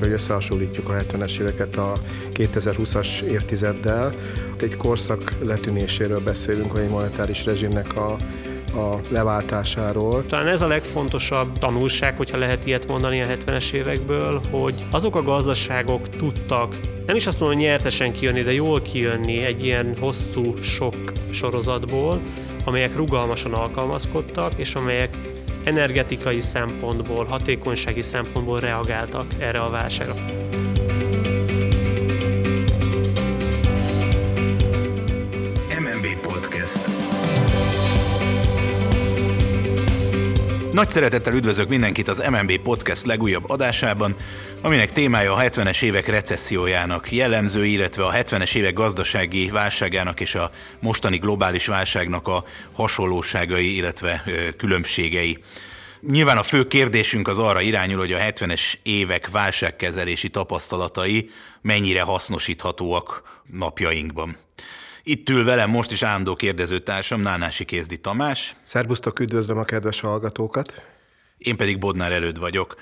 hogy összehasonlítjuk a 70-es éveket a 2020-as évtizeddel. Egy korszak letűnéséről beszélünk, a monetáris rezsimnek a a leváltásáról. Talán ez a legfontosabb tanulság, hogyha lehet ilyet mondani a 70-es évekből, hogy azok a gazdaságok tudtak nem is azt mondom, hogy nyertesen kijönni, de jól kijönni egy ilyen hosszú sok sorozatból, amelyek rugalmasan alkalmazkodtak, és amelyek energetikai szempontból, hatékonysági szempontból reagáltak erre a válságra. Nagy szeretettel üdvözlök mindenkit az MNB Podcast legújabb adásában, aminek témája a 70-es évek recessziójának jellemző, illetve a 70-es évek gazdasági válságának és a mostani globális válságnak a hasonlóságai, illetve különbségei. Nyilván a fő kérdésünk az arra irányul, hogy a 70-es évek válságkezelési tapasztalatai mennyire hasznosíthatóak napjainkban. Itt ül velem most is állandó kérdezőtársam, Nánási Kézdi Tamás. Szerbusztok, üdvözlöm a kedves hallgatókat. Én pedig Bodnár Előd vagyok.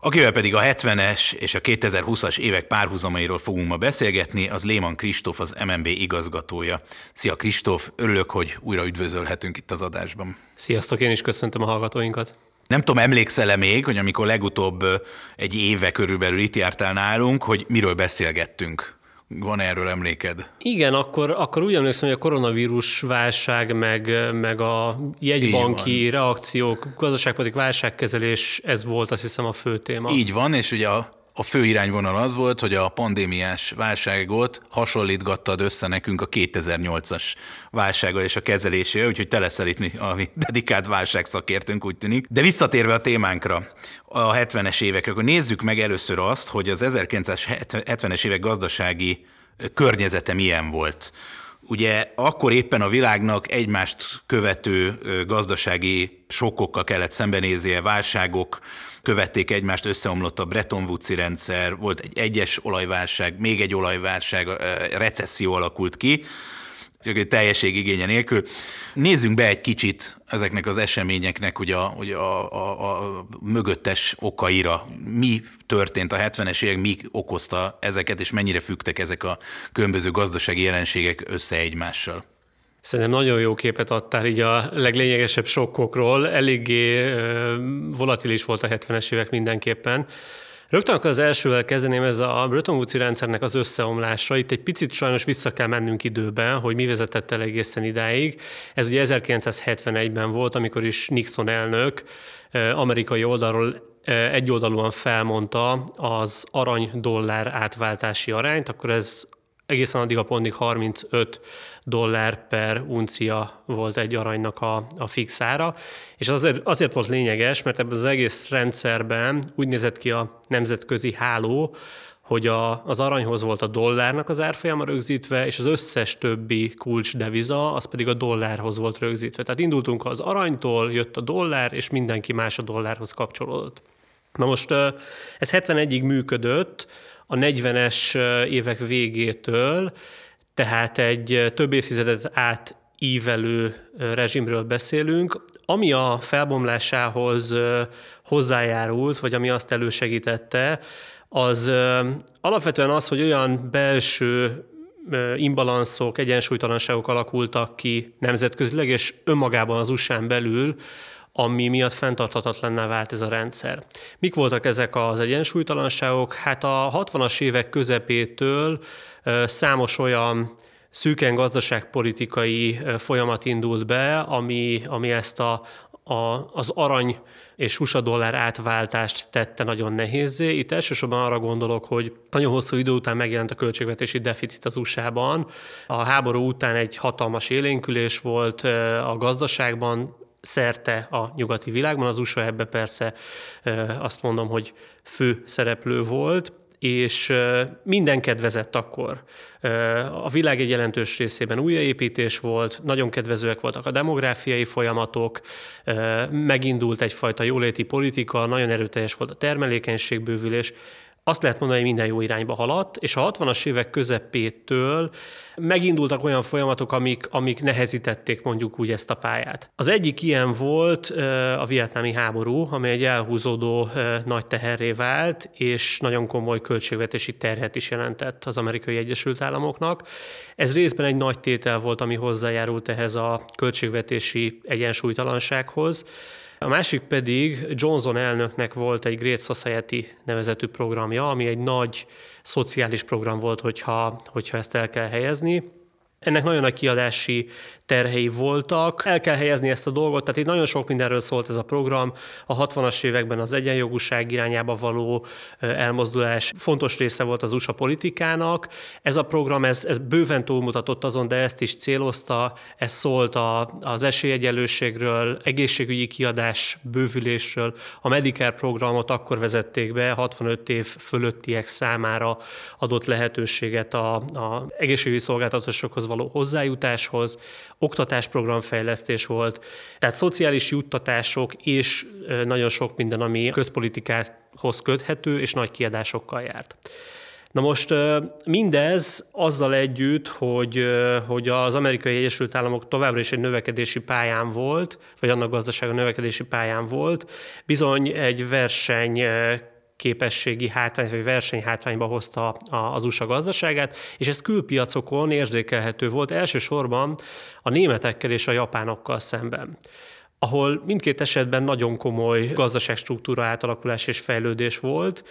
Akivel pedig a 70-es és a 2020-as évek párhuzamairól fogunk ma beszélgetni, az Léman Kristóf, az MNB igazgatója. Szia Kristóf, örülök, hogy újra üdvözölhetünk itt az adásban. Sziasztok, én is köszöntöm a hallgatóinkat. Nem tudom, emlékszel-e még, hogy amikor legutóbb egy éve körülbelül itt jártál nálunk, hogy miről beszélgettünk? Van erről emléked? Igen, akkor, akkor úgy emlékszem, hogy a koronavírus válság, meg, meg a jegybanki reakciók, gazdaságpolitik válságkezelés, ez volt azt hiszem a fő téma. Így van, és ugye a a fő irányvonal az volt, hogy a pandémiás válságot hasonlítgattad össze nekünk a 2008-as válsággal és a kezelésével, úgyhogy te leszel itt a dedikált válságszakértőnk, úgy tűnik. De visszatérve a témánkra, a 70-es évekre, akkor nézzük meg először azt, hogy az 1970-es évek gazdasági környezete milyen volt. Ugye akkor éppen a világnak egymást követő gazdasági sokkokkal kellett szembenéznie, válságok, követték egymást, összeomlott a Bretton woods rendszer, volt egy egyes olajválság, még egy olajválság, recesszió alakult ki, teljesség igénye nélkül. Nézzünk be egy kicsit ezeknek az eseményeknek ugye a, ugye a, a, a mögöttes okaira. Mi történt a 70-es évek, mi okozta ezeket, és mennyire fügtek ezek a különböző gazdasági jelenségek össze egymással? Szerintem nagyon jó képet adtál így a leglényegesebb sokkokról. Eléggé volatilis volt a 70-es évek mindenképpen. Rögtön akkor az elsővel kezdeném, ez a Bretton woods rendszernek az összeomlása. Itt egy picit sajnos vissza kell mennünk időben, hogy mi vezetett el egészen idáig. Ez ugye 1971-ben volt, amikor is Nixon elnök amerikai oldalról egyoldalúan felmondta az arany-dollár átváltási arányt, akkor ez egészen addig a pontig 35 dollár per uncia volt egy aranynak a, a fixára, és azért, azért volt lényeges, mert ebben az egész rendszerben úgy nézett ki a nemzetközi háló, hogy a, az aranyhoz volt a dollárnak az árfolyama rögzítve, és az összes többi kulcs deviza, az pedig a dollárhoz volt rögzítve. Tehát indultunk az aranytól, jött a dollár, és mindenki más a dollárhoz kapcsolódott. Na most ez 71-ig működött, a 40-es évek végétől, tehát egy több évtizedet át ívelő rezsimről beszélünk, ami a felbomlásához hozzájárult, vagy ami azt elősegítette, az alapvetően az, hogy olyan belső imbalanszok, egyensúlytalanságok alakultak ki nemzetközileg, és önmagában az usa belül, ami miatt fenntarthatatlanná vált ez a rendszer. Mik voltak ezek az egyensúlytalanságok? Hát a 60-as évek közepétől számos olyan szűken gazdaságpolitikai folyamat indult be, ami, ami ezt a, a, az arany és USA dollár átváltást tette nagyon nehézé. Itt elsősorban arra gondolok, hogy nagyon hosszú idő után megjelent a költségvetési deficit az USA-ban. A háború után egy hatalmas élénkülés volt a gazdaságban, szerte a nyugati világban. Az USA ebbe persze azt mondom, hogy fő szereplő volt, és minden kedvezett akkor. A világ egy jelentős részében újjáépítés volt, nagyon kedvezőek voltak a demográfiai folyamatok, megindult egyfajta jóléti politika, nagyon erőteljes volt a termelékenységbővülés, azt lehet mondani, hogy minden jó irányba haladt, és a 60-as évek közepétől megindultak olyan folyamatok, amik, amik nehezítették mondjuk úgy ezt a pályát. Az egyik ilyen volt a vietnámi háború, ami egy elhúzódó nagy teherré vált, és nagyon komoly költségvetési terhet is jelentett az amerikai Egyesült Államoknak. Ez részben egy nagy tétel volt, ami hozzájárult ehhez a költségvetési egyensúlytalansághoz. A másik pedig Johnson elnöknek volt egy Great Society nevezetű programja, ami egy nagy szociális program volt, hogyha, hogyha ezt el kell helyezni. Ennek nagyon nagy kiadási terhei voltak. El kell helyezni ezt a dolgot, tehát itt nagyon sok mindenről szólt ez a program. A 60-as években az egyenjogúság irányába való elmozdulás fontos része volt az USA politikának. Ez a program, ez, ez bőven túlmutatott azon, de ezt is célozta, ez szólt a, az esélyegyelőségről, egészségügyi kiadás bővülésről. A Medicare programot akkor vezették be, 65 év fölöttiek számára adott lehetőséget a, a egészségügyi szolgáltatásokhoz való hozzájutáshoz, oktatásprogramfejlesztés volt, tehát szociális juttatások és nagyon sok minden, ami közpolitikához köthető és nagy kiadásokkal járt. Na most mindez azzal együtt, hogy, hogy az amerikai Egyesült Államok továbbra is egy növekedési pályán volt, vagy annak gazdasága növekedési pályán volt, bizony egy verseny képességi hátrány, vagy versenyhátrányba hozta az USA gazdaságát, és ez külpiacokon érzékelhető volt elsősorban a németekkel és a japánokkal szemben ahol mindkét esetben nagyon komoly gazdaságstruktúra átalakulás és fejlődés volt,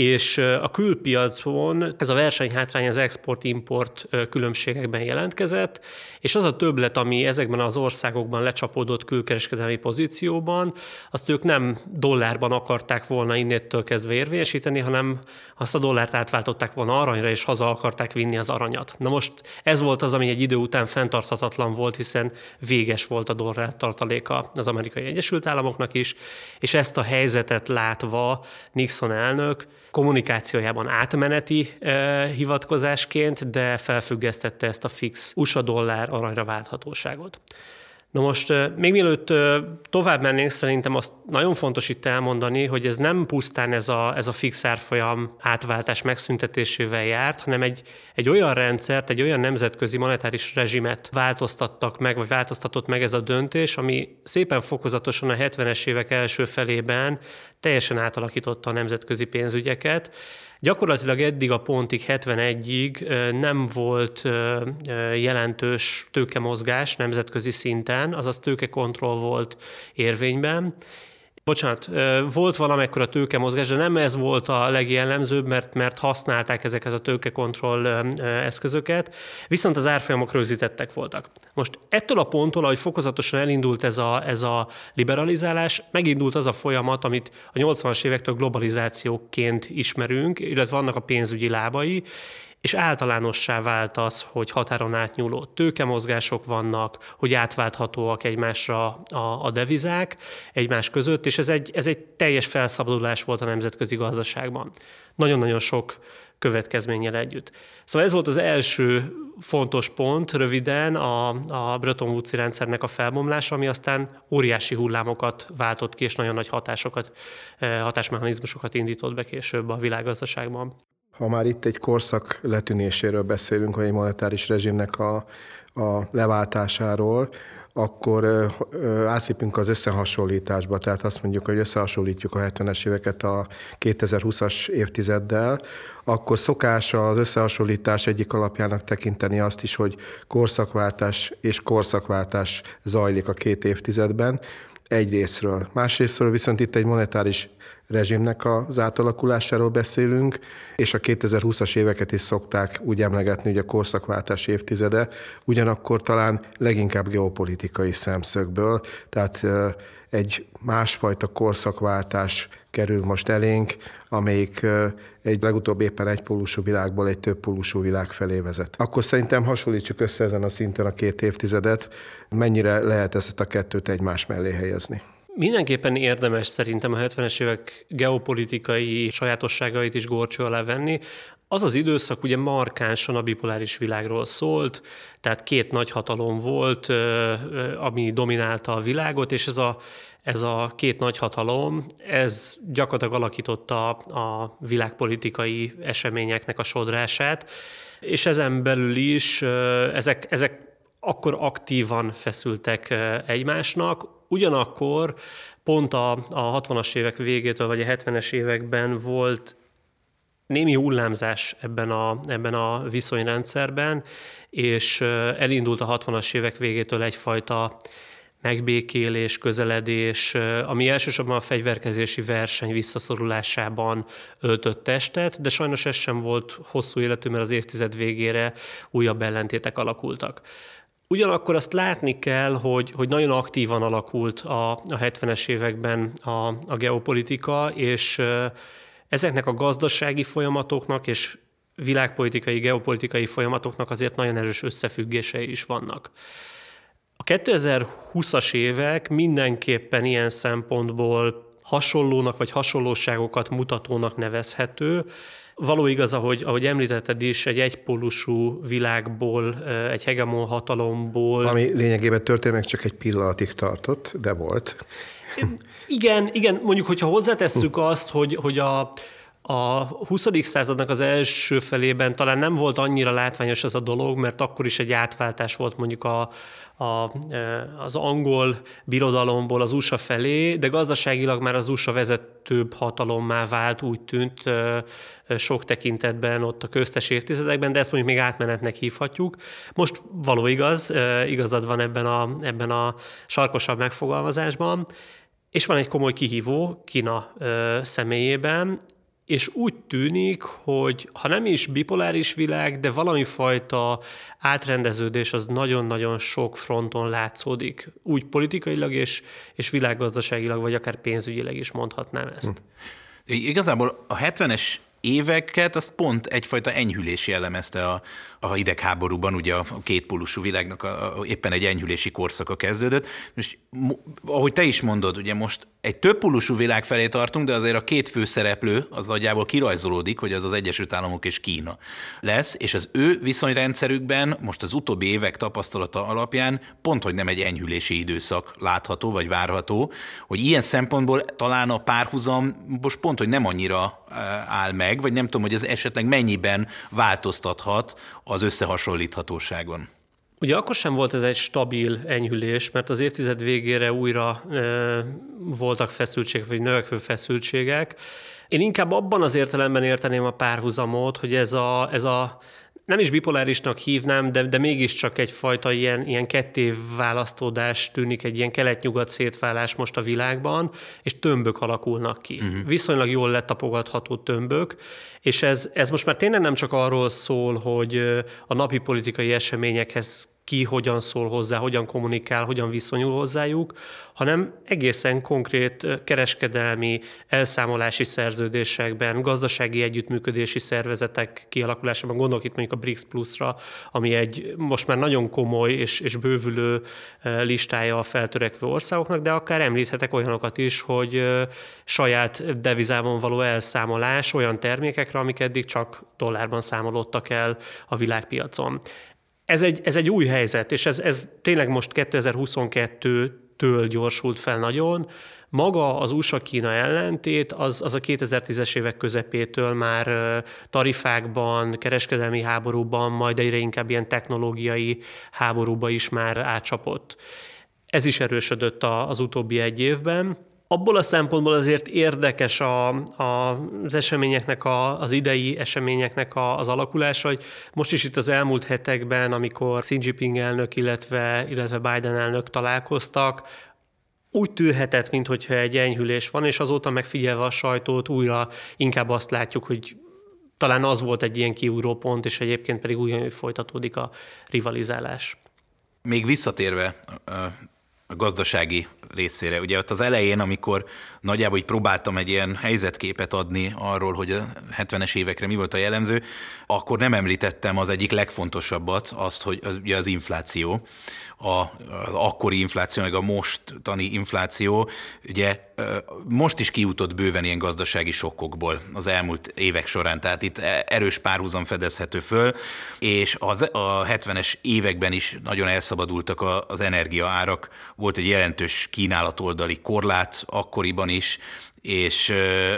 és a külpiacon ez a versenyhátrány az export-import különbségekben jelentkezett, és az a többlet, ami ezekben az országokban lecsapódott külkereskedelmi pozícióban, azt ők nem dollárban akarták volna innétől kezdve érvényesíteni, hanem azt a dollárt átváltották volna aranyra, és haza akarták vinni az aranyat. Na most ez volt az, ami egy idő után fenntarthatatlan volt, hiszen véges volt a dollár tartaléka az amerikai Egyesült Államoknak is, és ezt a helyzetet látva Nixon elnök kommunikációjában átmeneti eh, hivatkozásként, de felfüggesztette ezt a fix USA dollár aranyra válthatóságot. Na most még mielőtt tovább mennénk, szerintem azt nagyon fontos itt elmondani, hogy ez nem pusztán ez a, ez a fix árfolyam átváltás megszüntetésével járt, hanem egy, egy olyan rendszert, egy olyan nemzetközi monetáris rezsimet változtattak meg, vagy változtatott meg ez a döntés, ami szépen fokozatosan a 70-es évek első felében teljesen átalakította a nemzetközi pénzügyeket, Gyakorlatilag eddig a pontig, 71-ig nem volt jelentős tőkemozgás nemzetközi szinten, azaz tőkekontroll volt érvényben, Bocsánat, volt valamekkora tőkemozgás, de nem ez volt a legjellemzőbb, mert, mert használták ezeket a tőkekontroll eszközöket, viszont az árfolyamok rögzítettek voltak. Most ettől a ponttól, ahogy fokozatosan elindult ez a, ez a liberalizálás, megindult az a folyamat, amit a 80-as évektől globalizációként ismerünk, illetve vannak a pénzügyi lábai, és általánossá vált az, hogy határon átnyúló tőkemozgások vannak, hogy átválthatóak egymásra a, a devizák egymás között, és ez egy, ez egy teljes felszabadulás volt a nemzetközi gazdaságban. Nagyon-nagyon sok következménnyel együtt. Szóval ez volt az első fontos pont, röviden a, a Bretton woods rendszernek a felbomlása, ami aztán óriási hullámokat váltott ki, és nagyon nagy hatásokat, eh, hatásmechanizmusokat indított be később a világgazdaságban. Ha már itt egy korszak letűnéséről beszélünk, vagy egy monetáris rezsimnek a, a leváltásáról, akkor átlépünk az összehasonlításba, tehát azt mondjuk, hogy összehasonlítjuk a 70-es éveket a 2020-as évtizeddel, akkor szokás az összehasonlítás egyik alapjának tekinteni azt is, hogy korszakváltás és korszakváltás zajlik a két évtizedben, egyrésztről. Másrésztről viszont itt egy monetáris rezsimnek az átalakulásáról beszélünk, és a 2020-as éveket is szokták úgy emlegetni, hogy a korszakváltás évtizede, ugyanakkor talán leginkább geopolitikai szemszögből, tehát egy másfajta korszakváltás kerül most elénk, amelyik egy legutóbb éppen egy pólusú világból egy több világ felé vezet. Akkor szerintem hasonlítsuk össze ezen a szinten a két évtizedet, mennyire lehet ezt a kettőt egymás mellé helyezni. Mindenképpen érdemes szerintem a 70-es évek geopolitikai sajátosságait is gorcső alá venni. Az az időszak ugye markánsan a bipoláris világról szólt, tehát két nagy hatalom volt, ami dominálta a világot, és ez a, ez a két nagy hatalom, ez gyakorlatilag alakította a világpolitikai eseményeknek a sodrását, és ezen belül is ezek, ezek akkor aktívan feszültek egymásnak, ugyanakkor pont a, a 60-as évek végétől, vagy a 70-es években volt némi hullámzás ebben a, ebben a viszonyrendszerben, és elindult a 60-as évek végétől egyfajta megbékélés, közeledés, ami elsősorban a fegyverkezési verseny visszaszorulásában öltött testet, de sajnos ez sem volt hosszú életű, mert az évtized végére újabb ellentétek alakultak. Ugyanakkor azt látni kell, hogy, hogy nagyon aktívan alakult a, a 70-es években a, a geopolitika, és ezeknek a gazdasági folyamatoknak és világpolitikai, geopolitikai folyamatoknak azért nagyon erős összefüggései is vannak. A 2020-as évek mindenképpen ilyen szempontból hasonlónak vagy hasonlóságokat mutatónak nevezhető. Való igaz, ahogy, ahogy említetted is, egy egypólusú világból, egy hegemon hatalomból. Ami lényegében történnek csak egy pillanatig tartott, de volt. Igen, igen, mondjuk, hogyha hozzátesszük azt, hogy, hogy a, a 20. századnak az első felében talán nem volt annyira látványos ez a dolog, mert akkor is egy átváltás volt mondjuk a, a, az angol birodalomból az USA felé, de gazdaságilag már az USA vezetőbb hatalommá vált, úgy tűnt sok tekintetben ott a köztes évtizedekben, de ezt mondjuk még átmenetnek hívhatjuk. Most való igaz, igazad van ebben a, ebben a sarkosabb megfogalmazásban, és van egy komoly kihívó Kína személyében, és úgy tűnik, hogy ha nem is bipoláris világ, de valami fajta átrendeződés az nagyon-nagyon sok fronton látszódik. Úgy politikailag és, és világgazdaságilag, vagy akár pénzügyileg is mondhatnám ezt. Hm. Igazából a 70-es éveket, azt pont egyfajta enyhülés jellemezte a, a hidegháborúban, ugye a kétpólusú világnak a, a, éppen egy enyhülési korszaka kezdődött. Most, ahogy te is mondod, ugye most egy többpólusú világ felé tartunk, de azért a két főszereplő az nagyjából kirajzolódik, hogy az az Egyesült Államok és Kína lesz, és az ő viszonyrendszerükben most az utóbbi évek tapasztalata alapján pont, hogy nem egy enyhülési időszak látható vagy várható, hogy ilyen szempontból talán a párhuzam most pont, hogy nem annyira eh, áll meg, vagy nem tudom, hogy ez esetleg mennyiben változtathat az összehasonlíthatóságon. Ugye akkor sem volt ez egy stabil enyhülés, mert az évtized végére újra e, voltak feszültségek, vagy növekvő feszültségek. Én inkább abban az értelemben érteném a párhuzamot, hogy ez a, ez a nem is bipolárisnak hívnám, de, de mégiscsak egyfajta ilyen, ilyen ketté választódás tűnik, egy ilyen kelet-nyugat szétválás most a világban, és tömbök alakulnak ki. Uh-huh. Viszonylag jól letapogatható tömbök, és ez, ez most már tényleg nem csak arról szól, hogy a napi politikai eseményekhez ki hogyan szól hozzá, hogyan kommunikál, hogyan viszonyul hozzájuk, hanem egészen konkrét kereskedelmi, elszámolási szerződésekben, gazdasági együttműködési szervezetek kialakulásában, gondolok itt mondjuk a BRICS Plus-ra, ami egy most már nagyon komoly és, és bővülő listája a feltörekvő országoknak, de akár említhetek olyanokat is, hogy saját devizában való elszámolás olyan termékekre, amik eddig csak dollárban számolódtak el a világpiacon ez egy, ez egy új helyzet, és ez, ez tényleg most 2022-től gyorsult fel nagyon. Maga az USA-Kína ellentét az, az a 2010-es évek közepétől már tarifákban, kereskedelmi háborúban, majd egyre inkább ilyen technológiai háborúba is már átcsapott. Ez is erősödött az utóbbi egy évben abból a szempontból azért érdekes a, a, az eseményeknek, a, az idei eseményeknek a, az alakulása, hogy most is itt az elmúlt hetekben, amikor Xi Jinping elnök, illetve, illetve Biden elnök találkoztak, úgy tűnhetett, mintha egy enyhülés van, és azóta megfigyelve a sajtót újra inkább azt látjuk, hogy talán az volt egy ilyen kiúró pont, és egyébként pedig ugyanúgy folytatódik a rivalizálás. Még visszatérve a gazdasági részére. Ugye ott az elején, amikor nagyjából így próbáltam egy ilyen helyzetképet adni arról, hogy a 70-es évekre mi volt a jellemző, akkor nem említettem az egyik legfontosabbat, azt, hogy ugye az infláció. A, az akkori infláció, meg a mostani infláció, ugye most is kijutott bőven ilyen gazdasági sokkokból az elmúlt évek során, tehát itt erős párhuzam fedezhető föl, és az, a 70-es években is nagyon elszabadultak az energiaárak, volt egy jelentős kínálatoldali korlát akkoriban is, és ö,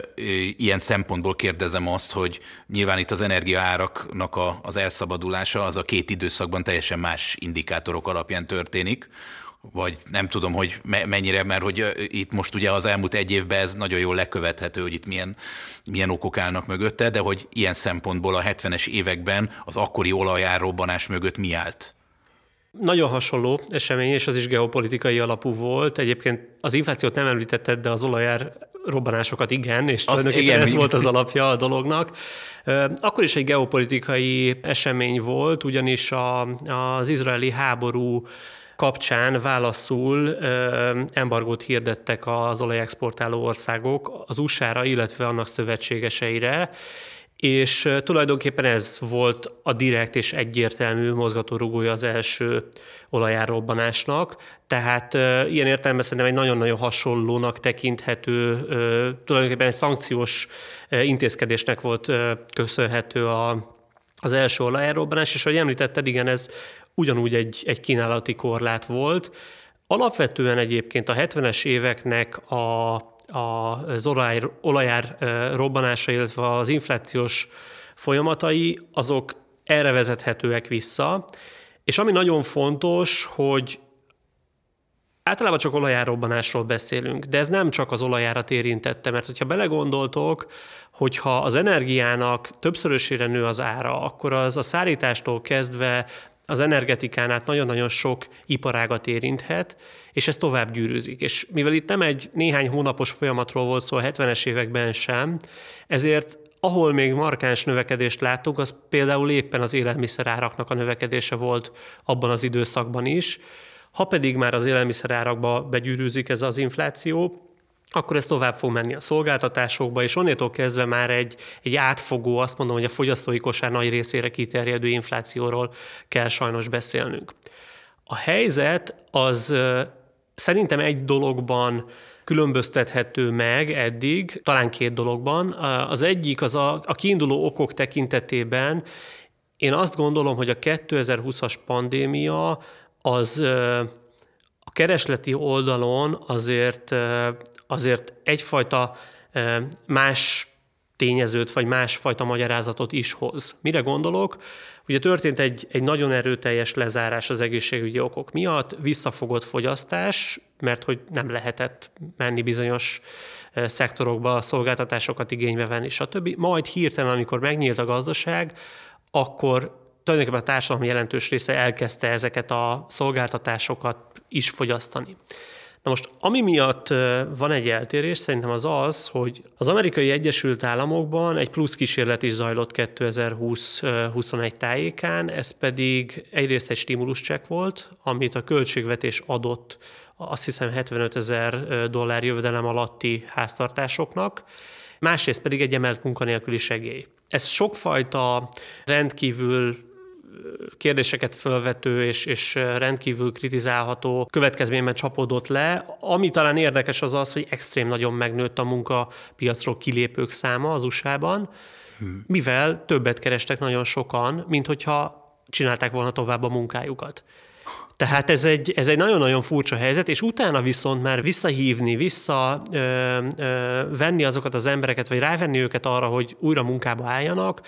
ilyen szempontból kérdezem azt, hogy nyilván itt az energiaáraknak a, az elszabadulása az a két időszakban teljesen más indikátorok alapján történik, vagy nem tudom, hogy mennyire, mert hogy itt most ugye az elmúlt egy évben ez nagyon jól lekövethető, hogy itt milyen, milyen okok állnak mögötte, de hogy ilyen szempontból a 70-es években az akkori olajárrobbanás mögött mi állt? Nagyon hasonló esemény, és az is geopolitikai alapú volt. Egyébként az inflációt nem említetted, de az olajár robbanásokat igen, és tulajdonképpen igen, ez volt az alapja a dolognak. Akkor is egy geopolitikai esemény volt, ugyanis a, az izraeli háború kapcsán válaszul embargót hirdettek az olajexportáló országok az USA-ra, illetve annak szövetségeseire, és tulajdonképpen ez volt a direkt és egyértelmű mozgatórugója az első olajárrobbanásnak, tehát ilyen értelemben szerintem egy nagyon-nagyon hasonlónak tekinthető, tulajdonképpen egy szankciós intézkedésnek volt köszönhető a, az első olajárrobbanás, és ahogy említetted, igen, ez ugyanúgy egy, egy kínálati korlát volt. Alapvetően egyébként a 70-es éveknek a az olaj, olajár robbanása, illetve az inflációs folyamatai, azok erre vezethetőek vissza. És ami nagyon fontos, hogy általában csak olajárrobbanásról beszélünk, de ez nem csak az olajárat érintette, mert hogyha belegondoltok, hogyha az energiának többszörösére nő az ára, akkor az a szállítástól kezdve az energetikán át nagyon-nagyon sok iparágat érinthet, és ez tovább gyűrűzik. És mivel itt nem egy néhány hónapos folyamatról volt szó a 70-es években sem, ezért ahol még markáns növekedést látunk, az például éppen az élelmiszeráraknak a növekedése volt abban az időszakban is. Ha pedig már az élelmiszerárakba begyűrűzik ez az infláció, akkor ez tovább fog menni a szolgáltatásokba, és onnétól kezdve már egy, egy átfogó, azt mondom, hogy a fogyasztói kosár nagy részére kiterjedő inflációról kell sajnos beszélnünk. A helyzet az szerintem egy dologban különböztethető meg eddig, talán két dologban. Az egyik az a, a kiinduló okok tekintetében én azt gondolom, hogy a 2020-as pandémia az a keresleti oldalon azért azért egyfajta más tényezőt, vagy másfajta magyarázatot is hoz. Mire gondolok? Ugye történt egy, egy nagyon erőteljes lezárás az egészségügyi okok miatt, visszafogott fogyasztás, mert hogy nem lehetett menni bizonyos szektorokba, szolgáltatásokat igénybe venni, stb. Majd hirtelen, amikor megnyílt a gazdaság, akkor tulajdonképpen a társadalom jelentős része elkezdte ezeket a szolgáltatásokat is fogyasztani. Na most, ami miatt van egy eltérés, szerintem az az, hogy az amerikai Egyesült Államokban egy plusz kísérlet is zajlott 2020-21 tájékán, ez pedig egyrészt egy stimuluscheck volt, amit a költségvetés adott azt hiszem 75 ezer dollár jövedelem alatti háztartásoknak, másrészt pedig egy emelt munkanélküli segély. Ez sokfajta rendkívül kérdéseket felvető és, és rendkívül kritizálható következményben csapódott le. Ami talán érdekes az az, hogy extrém nagyon megnőtt a munkapiacról kilépők száma az USA-ban, mivel többet kerestek nagyon sokan, mint hogyha csinálták volna tovább a munkájukat. Tehát ez egy, ez egy nagyon-nagyon furcsa helyzet, és utána viszont már visszahívni, vissza ö, ö, venni azokat az embereket, vagy rávenni őket arra, hogy újra munkába álljanak,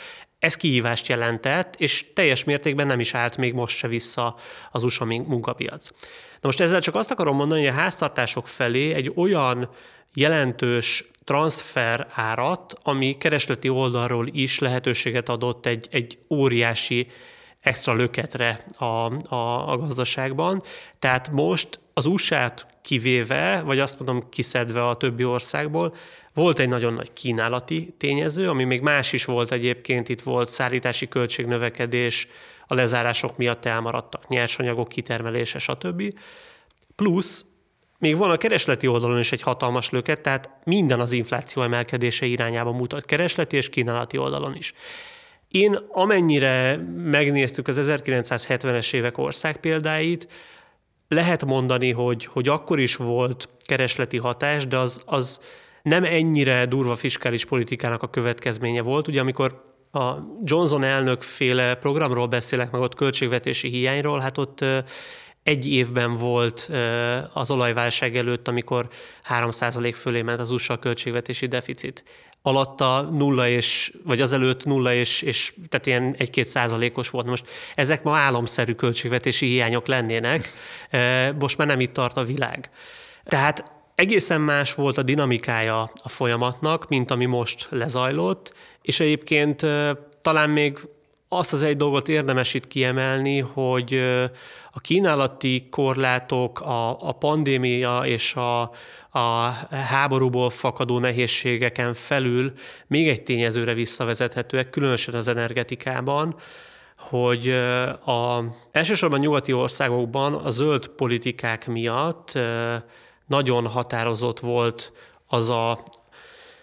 ez kihívást jelentett, és teljes mértékben nem is állt még most se vissza az USA munkapiac. Na most ezzel csak azt akarom mondani, hogy a háztartások felé egy olyan jelentős transfer árat, ami keresleti oldalról is lehetőséget adott egy, egy óriási extra löketre a, a, a gazdaságban. Tehát most az USA-t kivéve, vagy azt mondom kiszedve a többi országból, volt egy nagyon nagy kínálati tényező, ami még más is volt egyébként, itt volt szállítási költségnövekedés, a lezárások miatt elmaradtak nyersanyagok kitermelése, stb. Plusz még van a keresleti oldalon is egy hatalmas löket, tehát minden az infláció emelkedése irányába mutat, keresleti és kínálati oldalon is. Én amennyire megnéztük az 1970-es évek ország példáit, lehet mondani, hogy, hogy akkor is volt keresleti hatás, de az, az nem ennyire durva fiskális politikának a következménye volt. Ugye amikor a Johnson elnök féle programról beszélek, meg ott költségvetési hiányról, hát ott egy évben volt az olajválság előtt, amikor 3% fölé ment az USA költségvetési deficit. Alatta nulla és, vagy azelőtt nulla és, és tehát ilyen egy-két százalékos volt. Most ezek ma államszerű költségvetési hiányok lennének, most már nem itt tart a világ. Tehát egészen más volt a dinamikája a folyamatnak, mint ami most lezajlott, és egyébként talán még azt az egy dolgot érdemes itt kiemelni, hogy a kínálati korlátok, a, a pandémia és a, a háborúból fakadó nehézségeken felül még egy tényezőre visszavezethetőek, különösen az energetikában, hogy a, elsősorban nyugati országokban a zöld politikák miatt nagyon határozott volt az a,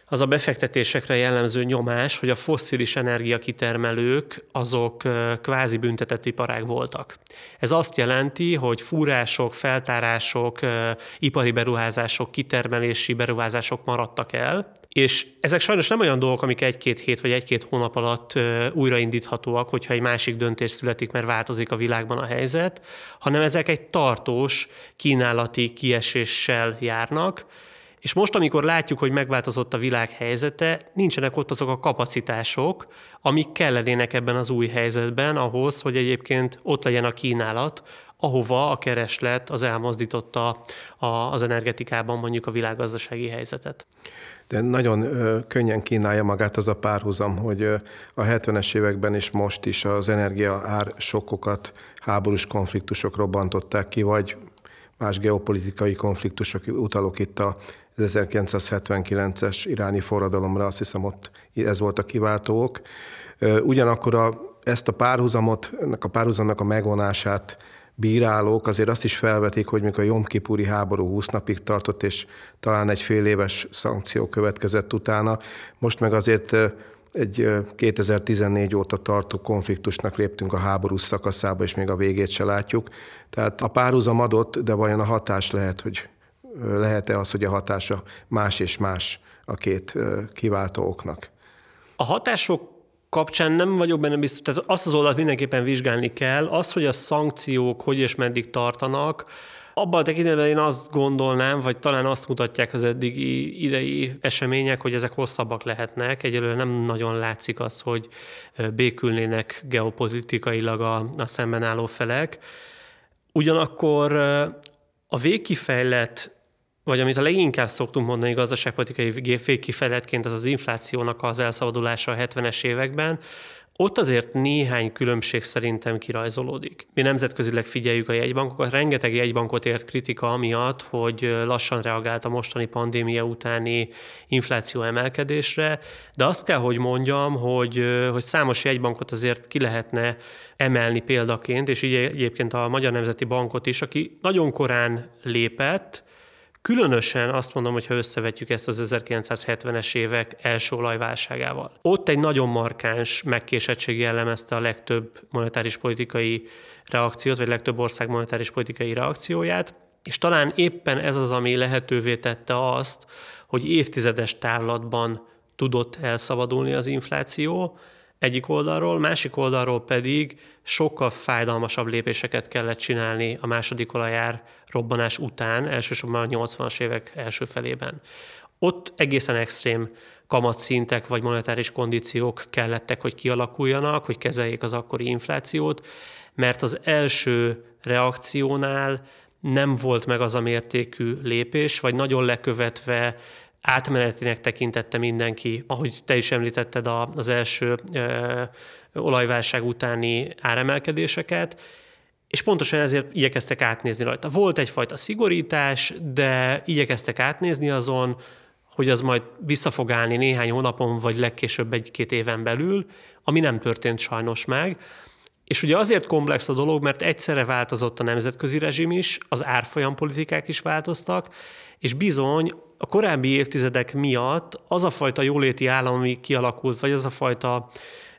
az a befektetésekre jellemző nyomás, hogy a fosszilis energiakitermelők azok kvázi büntetett iparág voltak. Ez azt jelenti, hogy fúrások, feltárások, ipari beruházások, kitermelési beruházások maradtak el, és ezek sajnos nem olyan dolgok, amik egy-két hét vagy egy-két hónap alatt újraindíthatóak, hogyha egy másik döntés születik, mert változik a világban a helyzet, hanem ezek egy tartós kínálati kieséssel járnak, és most, amikor látjuk, hogy megváltozott a világ helyzete, nincsenek ott azok a kapacitások, amik kellenének ebben az új helyzetben ahhoz, hogy egyébként ott legyen a kínálat, ahova a kereslet az elmozdította az energetikában mondjuk a világgazdasági helyzetet. De nagyon könnyen kínálja magát az a párhuzam, hogy a 70-es években és most is az energia ár sokkokat, háborús konfliktusok robbantották ki, vagy más geopolitikai konfliktusok, utalok itt a 1979-es iráni forradalomra, azt hiszem ott ez volt a kiváltók. Ugyanakkor a, ezt a párhuzamot, ennek a párhuzamnak a megvonását bírálók azért azt is felvetik, hogy mikor a Jomkipuri háború 20 napig tartott, és talán egy fél éves szankció következett utána, most meg azért egy 2014 óta tartó konfliktusnak léptünk a háború szakaszába, és még a végét se látjuk. Tehát a párhuzam adott, de vajon a hatás lehet, hogy lehet-e az, hogy a hatása más és más a két kiváltó oknak? A hatások kapcsán nem vagyok benne biztos, tehát azt az oldalt mindenképpen vizsgálni kell. Az, hogy a szankciók hogy és meddig tartanak, abban a tekintetben én azt gondolnám, vagy talán azt mutatják az eddigi idei események, hogy ezek hosszabbak lehetnek. Egyelőre nem nagyon látszik az, hogy békülnének geopolitikailag a, a szemben álló felek. Ugyanakkor a végkifejlett vagy amit a leginkább szoktunk mondani gazdaságpolitikai végkifejletként, az az inflációnak az elszabadulása a 70-es években, ott azért néhány különbség szerintem kirajzolódik. Mi nemzetközileg figyeljük a jegybankokat, rengeteg jegybankot ért kritika amiatt, hogy lassan reagált a mostani pandémia utáni infláció emelkedésre, de azt kell, hogy mondjam, hogy, hogy számos jegybankot azért ki lehetne emelni példaként, és így egyébként a Magyar Nemzeti Bankot is, aki nagyon korán lépett, Különösen azt mondom, hogy ha összevetjük ezt az 1970-es évek első olajválságával. Ott egy nagyon markáns megkésettség jellemezte a legtöbb monetáris politikai reakciót, vagy legtöbb ország monetáris politikai reakcióját, és talán éppen ez az, ami lehetővé tette azt, hogy évtizedes távlatban tudott elszabadulni az infláció, egyik oldalról, másik oldalról pedig sokkal fájdalmasabb lépéseket kellett csinálni a második olajár robbanás után, elsősorban a 80-as évek első felében. Ott egészen extrém kamatszintek vagy monetáris kondíciók kellettek, hogy kialakuljanak, hogy kezeljék az akkori inflációt, mert az első reakciónál nem volt meg az a mértékű lépés, vagy nagyon lekövetve átmenetinek tekintette mindenki, ahogy te is említetted az első olajválság utáni áremelkedéseket, és pontosan ezért igyekeztek átnézni rajta. Volt egyfajta szigorítás, de igyekeztek átnézni azon, hogy az majd vissza fog állni néhány hónapon, vagy legkésőbb egy-két éven belül, ami nem történt sajnos meg. És ugye azért komplex a dolog, mert egyszerre változott a nemzetközi rezsim is, az árfolyam politikák is változtak, és bizony a korábbi évtizedek miatt az a fajta jóléti állam, ami kialakult, vagy az a fajta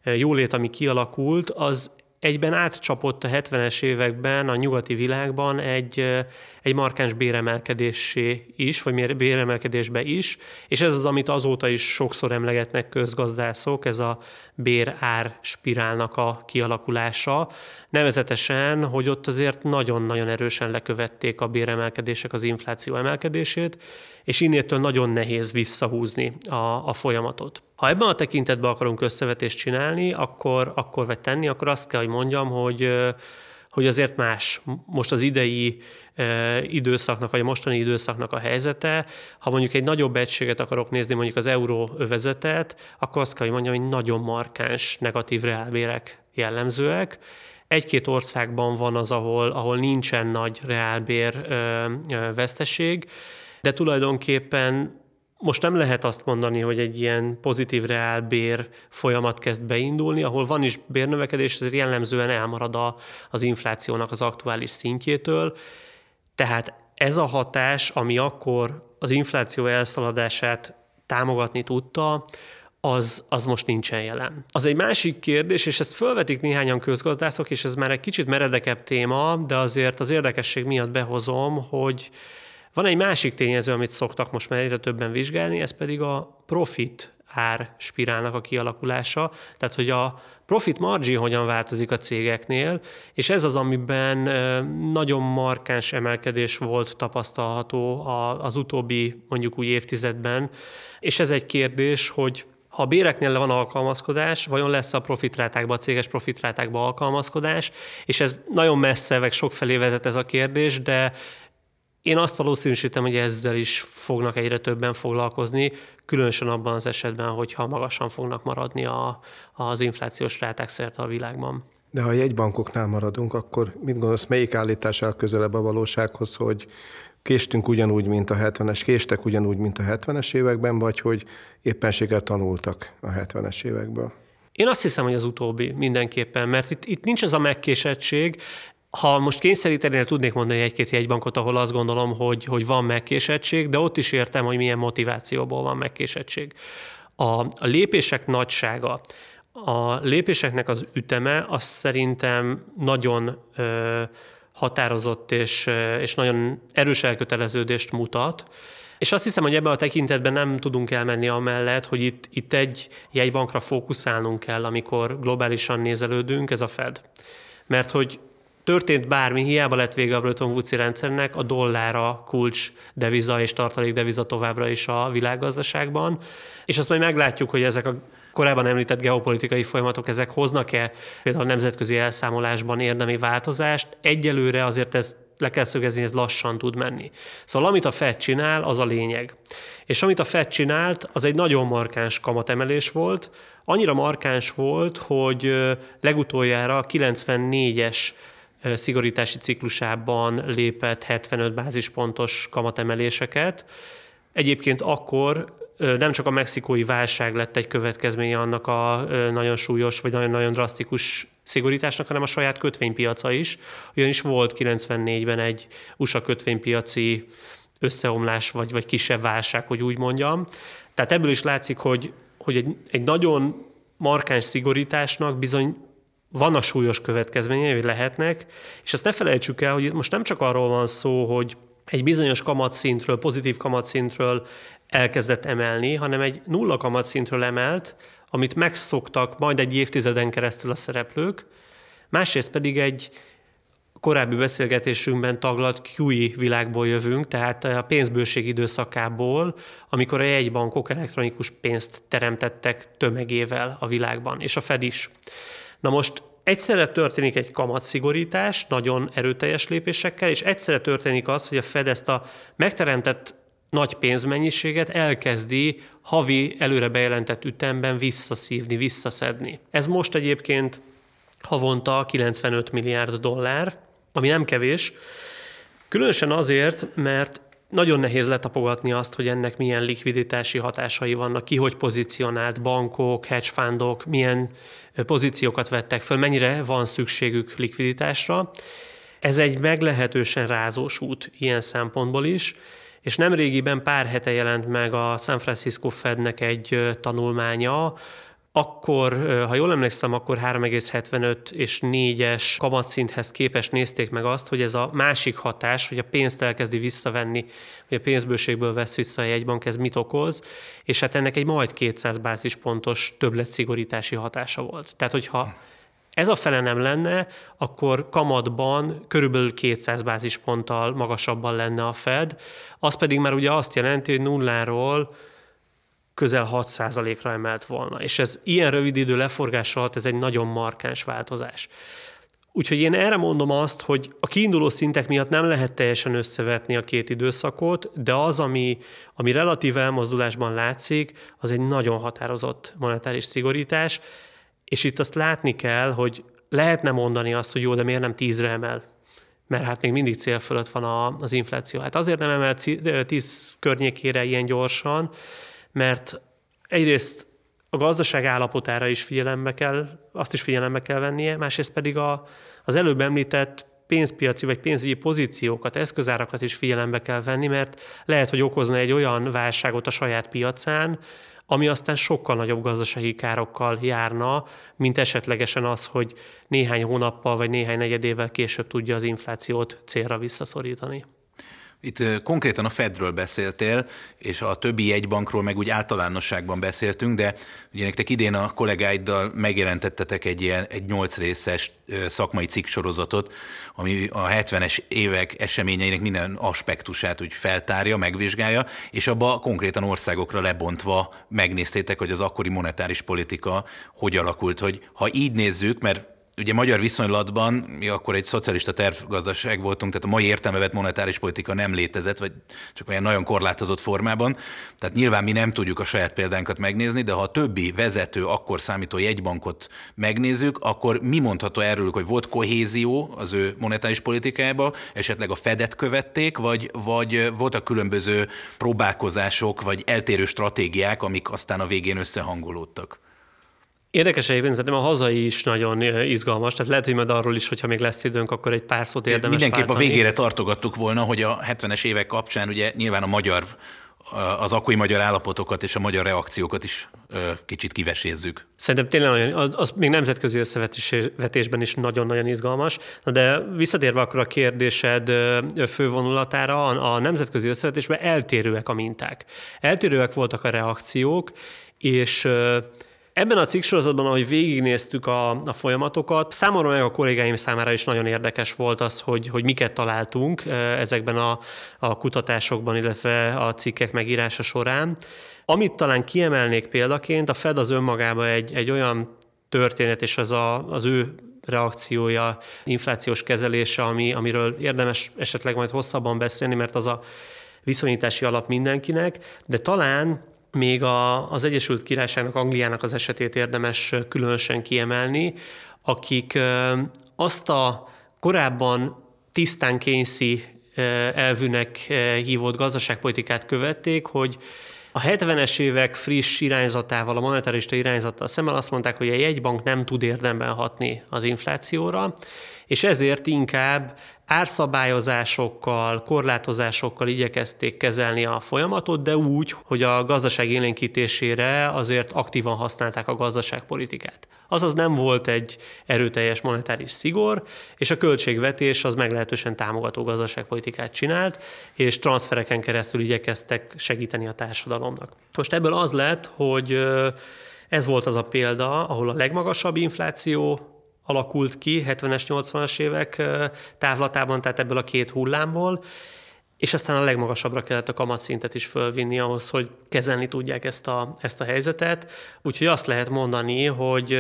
jólét, ami kialakult, az egyben átcsapott a 70-es években a nyugati világban egy, egy markáns béremelkedésé is, vagy béremelkedésbe is, és ez az, amit azóta is sokszor emlegetnek közgazdászok, ez a bér-ár spirálnak a kialakulása, nevezetesen, hogy ott azért nagyon-nagyon erősen lekövették a béremelkedések az infláció emelkedését, és innétől nagyon nehéz visszahúzni a, a folyamatot. Ha ebben a tekintetben akarunk összevetést csinálni, akkor, akkor vagy tenni, akkor azt kell, hogy mondjam, hogy hogy azért más most az idei időszaknak, vagy a mostani időszaknak a helyzete. Ha mondjuk egy nagyobb egységet akarok nézni, mondjuk az euróövezetet, akkor azt kell, hogy mondjam, hogy nagyon markáns negatív reálbérek jellemzőek. Egy-két országban van az, ahol, ahol nincsen nagy reálbér ö, veszteség, de tulajdonképpen most nem lehet azt mondani, hogy egy ilyen pozitív reál bér folyamat kezd beindulni, ahol van is bérnövekedés, ez jellemzően elmarad a, az inflációnak az aktuális szintjétől. Tehát ez a hatás, ami akkor az infláció elszaladását támogatni tudta, az, az most nincsen jelen. Az egy másik kérdés, és ezt felvetik néhányan közgazdászok, és ez már egy kicsit meredekebb téma, de azért az érdekesség miatt behozom, hogy van egy másik tényező, amit szoktak most már egyre többen vizsgálni, ez pedig a profit ár spirálnak a kialakulása, tehát hogy a profit margin hogyan változik a cégeknél, és ez az, amiben nagyon markáns emelkedés volt tapasztalható az utóbbi mondjuk új évtizedben, és ez egy kérdés, hogy ha a béreknél van alkalmazkodás, vajon lesz a profitrátákba, a céges profitrátákba alkalmazkodás, és ez nagyon messze, meg sokfelé vezet ez a kérdés, de én azt valószínűsítem, hogy ezzel is fognak egyre többen foglalkozni, különösen abban az esetben, hogyha magasan fognak maradni a, az inflációs ráták szerte a világban. De ha a jegybankoknál maradunk, akkor mit gondolsz, melyik állítás áll közelebb a valósághoz, hogy késtünk ugyanúgy, mint a 70-es, késtek ugyanúgy, mint a 70-es években, vagy hogy éppenséggel tanultak a 70-es évekből? Én azt hiszem, hogy az utóbbi mindenképpen, mert itt, itt nincs az a megkésettség, ha most kényszerítenél, tudnék mondani egy-két jegybankot, ahol azt gondolom, hogy, hogy van megkésettség, de ott is értem, hogy milyen motivációból van megkésettség. A, a lépések nagysága, a lépéseknek az üteme, az szerintem nagyon ö, határozott és, és nagyon erős elköteleződést mutat, és azt hiszem, hogy ebben a tekintetben nem tudunk elmenni amellett, hogy itt, itt egy jegybankra fókuszálnunk kell, amikor globálisan nézelődünk, ez a Fed. Mert hogy történt bármi, hiába lett vége a Bretton woods rendszernek, a dollára kulcs deviza és tartalék deviza továbbra is a világgazdaságban, és azt majd meglátjuk, hogy ezek a korábban említett geopolitikai folyamatok, ezek hoznak-e például a nemzetközi elszámolásban érdemi változást. Egyelőre azért ez le kell szögezni, ez lassan tud menni. Szóval amit a Fed csinál, az a lényeg. És amit a Fed csinált, az egy nagyon markáns kamatemelés volt, annyira markáns volt, hogy legutoljára a 94-es szigorítási ciklusában lépett 75 bázispontos kamatemeléseket. Egyébként akkor nem csak a mexikói válság lett egy következménye annak a nagyon súlyos vagy nagyon-nagyon drasztikus szigorításnak, hanem a saját kötvénypiaca is. Ugyanis volt 94-ben egy USA kötvénypiaci összeomlás, vagy, vagy kisebb válság, hogy úgy mondjam. Tehát ebből is látszik, hogy, hogy egy, egy nagyon markáns szigorításnak bizony vannak súlyos következményei, vagy lehetnek, és azt ne felejtsük el, hogy most nem csak arról van szó, hogy egy bizonyos kamatszintről, pozitív kamatszintről elkezdett emelni, hanem egy nulla kamatszintről emelt, amit megszoktak majd egy évtizeden keresztül a szereplők, másrészt pedig egy korábbi beszélgetésünkben taglalt QE világból jövünk, tehát a pénzbőség időszakából, amikor a jegybankok elektronikus pénzt teremtettek tömegével a világban, és a Fed is. Na most egyszerre történik egy kamatszigorítás, nagyon erőteljes lépésekkel, és egyszerre történik az, hogy a Fed ezt a megteremtett nagy pénzmennyiséget elkezdi havi előre bejelentett ütemben visszaszívni, visszaszedni. Ez most egyébként havonta 95 milliárd dollár, ami nem kevés, különösen azért, mert nagyon nehéz letapogatni azt, hogy ennek milyen likviditási hatásai vannak, ki hogy pozícionált bankok, hedge fundok, milyen pozíciókat vettek föl, mennyire van szükségük likviditásra. Ez egy meglehetősen rázós út ilyen szempontból is, és nemrégiben pár hete jelent meg a San Francisco Fednek egy tanulmánya, akkor, ha jól emlékszem, akkor 3,75 és 4-es kamatszinthez képest nézték meg azt, hogy ez a másik hatás, hogy a pénzt elkezdi visszavenni, hogy a pénzbőségből vesz vissza a jegybank, ez mit okoz, és hát ennek egy majd 200 bázispontos többlet hatása volt. Tehát, hogyha ez a fele nem lenne, akkor kamatban körülbelül 200 bázisponttal magasabban lenne a Fed, az pedig már ugye azt jelenti, hogy nulláról közel 6%-ra emelt volna. És ez ilyen rövid idő leforgása alatt ez egy nagyon markáns változás. Úgyhogy én erre mondom azt, hogy a kiinduló szintek miatt nem lehet teljesen összevetni a két időszakot, de az, ami, ami relatív elmozdulásban látszik, az egy nagyon határozott monetáris szigorítás, és itt azt látni kell, hogy lehetne mondani azt, hogy jó, de miért nem tízre emel? Mert hát még mindig cél fölött van a, az infláció. Hát azért nem emel tíz környékére ilyen gyorsan, mert egyrészt a gazdaság állapotára is figyelembe kell, azt is figyelembe kell vennie, másrészt pedig a, az előbb említett pénzpiaci vagy pénzügyi pozíciókat, eszközárakat is figyelembe kell venni, mert lehet, hogy okozna egy olyan válságot a saját piacán, ami aztán sokkal nagyobb gazdasági károkkal járna, mint esetlegesen az, hogy néhány hónappal vagy néhány negyedével később tudja az inflációt célra visszaszorítani. Itt konkrétan a Fedről beszéltél, és a többi jegybankról meg úgy általánosságban beszéltünk, de ugye nektek idén a kollégáiddal megjelentettetek egy ilyen egy nyolc részes szakmai cikksorozatot, ami a 70-es évek eseményeinek minden aspektusát úgy feltárja, megvizsgálja, és abba konkrétan országokra lebontva megnéztétek, hogy az akkori monetáris politika hogy alakult, hogy ha így nézzük, mert ugye magyar viszonylatban mi akkor egy szocialista tervgazdaság voltunk, tehát a mai értelmevet monetáris politika nem létezett, vagy csak olyan nagyon korlátozott formában. Tehát nyilván mi nem tudjuk a saját példánkat megnézni, de ha a többi vezető, akkor számító jegybankot megnézzük, akkor mi mondható erről, hogy volt kohézió az ő monetáris politikájába, esetleg a Fedet követték, vagy, vagy voltak különböző próbálkozások, vagy eltérő stratégiák, amik aztán a végén összehangolódtak? Érdekes egyébként, szerintem a hazai is nagyon izgalmas, tehát lehet, hogy majd arról is, hogyha még lesz időnk, akkor egy pár szót érdemes Mindenképp váltani. a végére tartogattuk volna, hogy a 70-es évek kapcsán ugye nyilván a magyar az akkori magyar állapotokat és a magyar reakciókat is kicsit kivesézzük. Szerintem tényleg nagyon, az, az még nemzetközi összevetésben is nagyon-nagyon izgalmas. Na de visszatérve akkor a kérdésed fővonulatára, a, nemzetközi összevetésben eltérőek a minták. Eltérőek voltak a reakciók, és Ebben a cikksorozatban, ahogy végignéztük a, a folyamatokat, számomra meg a kollégáim számára is nagyon érdekes volt az, hogy, hogy miket találtunk ezekben a, a kutatásokban, illetve a cikkek megírása során. Amit talán kiemelnék példaként, a Fed az önmagában egy, egy olyan történet, és az, a, az ő reakciója, inflációs kezelése, ami, amiről érdemes esetleg majd hosszabban beszélni, mert az a viszonyítási alap mindenkinek, de talán még a, az Egyesült Királyságnak, Angliának az esetét érdemes különösen kiemelni, akik azt a korábban tisztán kényszi elvűnek hívott gazdaságpolitikát követték, hogy a 70-es évek friss irányzatával, a monetarista irányzattal szemben azt mondták, hogy a jegybank nem tud érdemben hatni az inflációra, és ezért inkább árszabályozásokkal, korlátozásokkal igyekezték kezelni a folyamatot, de úgy, hogy a gazdaság élénkítésére azért aktívan használták a gazdaságpolitikát. Azaz nem volt egy erőteljes monetáris szigor, és a költségvetés az meglehetősen támogató gazdaságpolitikát csinált, és transfereken keresztül igyekeztek segíteni a társadalomnak. Most ebből az lett, hogy ez volt az a példa, ahol a legmagasabb infláció alakult ki 70-es, 80-as évek távlatában, tehát ebből a két hullámból, és aztán a legmagasabbra kellett a kamatszintet is fölvinni ahhoz, hogy kezelni tudják ezt a, ezt a helyzetet. Úgyhogy azt lehet mondani, hogy,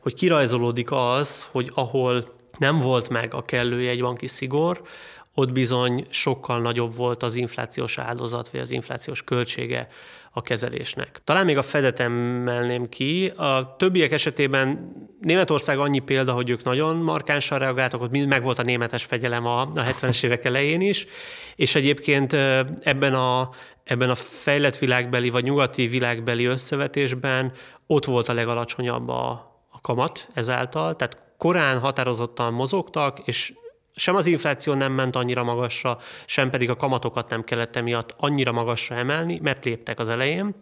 hogy kirajzolódik az, hogy ahol nem volt meg a kellő jegybanki szigor, ott bizony sokkal nagyobb volt az inflációs áldozat, vagy az inflációs költsége a kezelésnek. Talán még a Fedet emelném ki. A többiek esetében Németország annyi példa, hogy ők nagyon markánsan reagáltak, ott mind megvolt a németes fegyelem a, a 70-es évek elején is, és egyébként ebben a, ebben a fejlett világbeli vagy nyugati világbeli összevetésben ott volt a legalacsonyabb a, a kamat ezáltal, tehát korán határozottan mozogtak, és sem az infláció nem ment annyira magasra, sem pedig a kamatokat nem kellett emiatt annyira magasra emelni, mert léptek az elején.